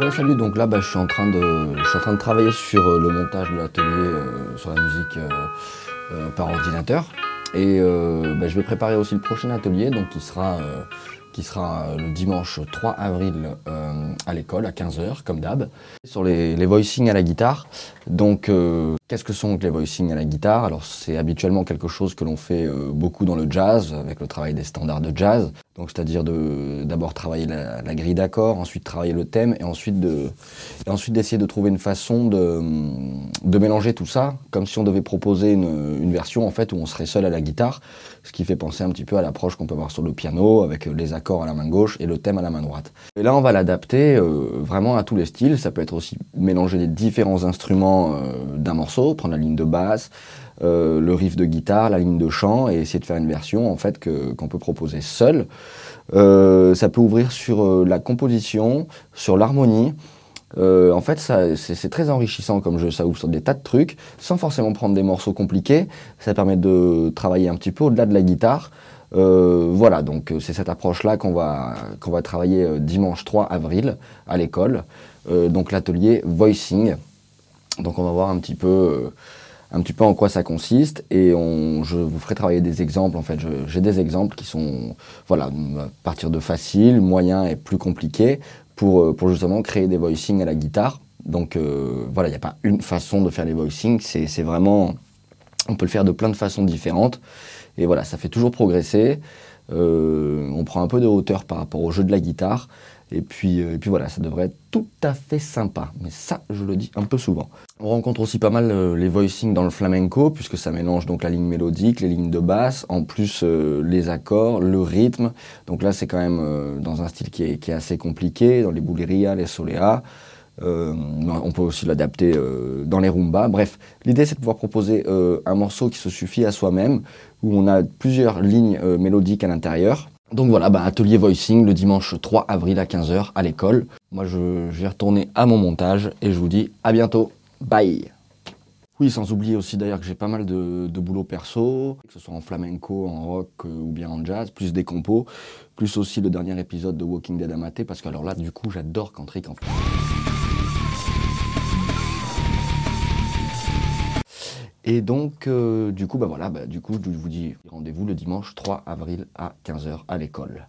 Ouais, salut. Donc là, bah, je suis en train de, je suis en train de travailler sur euh, le montage de l'atelier euh, sur la musique euh, euh, par ordinateur. Et euh, bah, je vais préparer aussi le prochain atelier, donc qui sera, qui sera euh, le dimanche 3 avril euh, à l'école à 15h, comme d'hab. Sur les, les voicings à la guitare. Donc, euh, qu'est-ce que sont les voicings à la guitare? Alors, c'est habituellement quelque chose que l'on fait beaucoup dans le jazz, avec le travail des standards de jazz. Donc, c'est-à-dire d'abord travailler la, grille d'accords, ensuite travailler le thème, et ensuite de, et ensuite d'essayer de trouver une façon de, de mélanger tout ça, comme si on devait proposer une, une version en fait où on serait seul à la guitare, ce qui fait penser un petit peu à l'approche qu'on peut avoir sur le piano, avec les accords à la main gauche et le thème à la main droite. Et là, on va l'adapter euh, vraiment à tous les styles. Ça peut être aussi mélanger les différents instruments euh, d'un morceau, prendre la ligne de basse, euh, le riff de guitare, la ligne de chant, et essayer de faire une version en fait qu'on peut proposer seul. Ça peut ouvrir sur la composition, sur l'harmonie. En fait, c'est très enrichissant comme jeu. Ça ouvre sur des tas de trucs, sans forcément prendre des morceaux compliqués. Ça permet de travailler un petit peu au-delà de la guitare. Euh, voilà, donc euh, c'est cette approche-là qu'on va, va travailler euh, dimanche 3 avril à l'école. Donc l'atelier voicing. Donc on va voir un petit peu, un petit peu en quoi ça consiste et on, je vous ferai travailler des exemples. En fait, j'ai des exemples qui sont, voilà, à partir de facile, moyen et plus compliqué pour, pour justement créer des voicings à la guitare. Donc voilà, il n'y a pas une façon de faire les voicings, c'est vraiment, on peut le faire de plein de façons différentes. Et voilà, ça fait toujours progresser. Euh, on prend un peu de hauteur par rapport au jeu de la guitare. Et puis, euh, puis voilà, ça devrait être tout à fait sympa. Mais ça, je le dis un peu souvent. On rencontre aussi pas mal euh, les voicings dans le flamenco, puisque ça mélange donc la ligne mélodique, les lignes de basse, en plus les accords, le rythme. Donc là, c'est quand même dans un style qui est, assez compliqué, dans les buleria, les solea. Euh, on peut aussi l'adapter euh, dans les rumbas. Bref, l'idée c'est de pouvoir proposer euh, un morceau qui se suffit à soi-même, où on a plusieurs lignes mélodiques à l'intérieur. Donc voilà, bah, atelier voicing le dimanche 3 avril à 15h à l'école. Moi je, vais retourner à mon montage et je vous dis à bientôt. Bye Oui, sans oublier aussi d'ailleurs que j'ai pas mal de, boulot perso, que ce soit en flamenco, en rock ou bien en jazz, plus des compos, plus aussi le dernier épisode de Walking Dead à mater, parce que alors là, du coup, j'adore quand en fait. Et donc, euh, du coup, bah voilà, bah, du coup, je vous dis rendez-vous le dimanche 3 avril à 15h à l'école.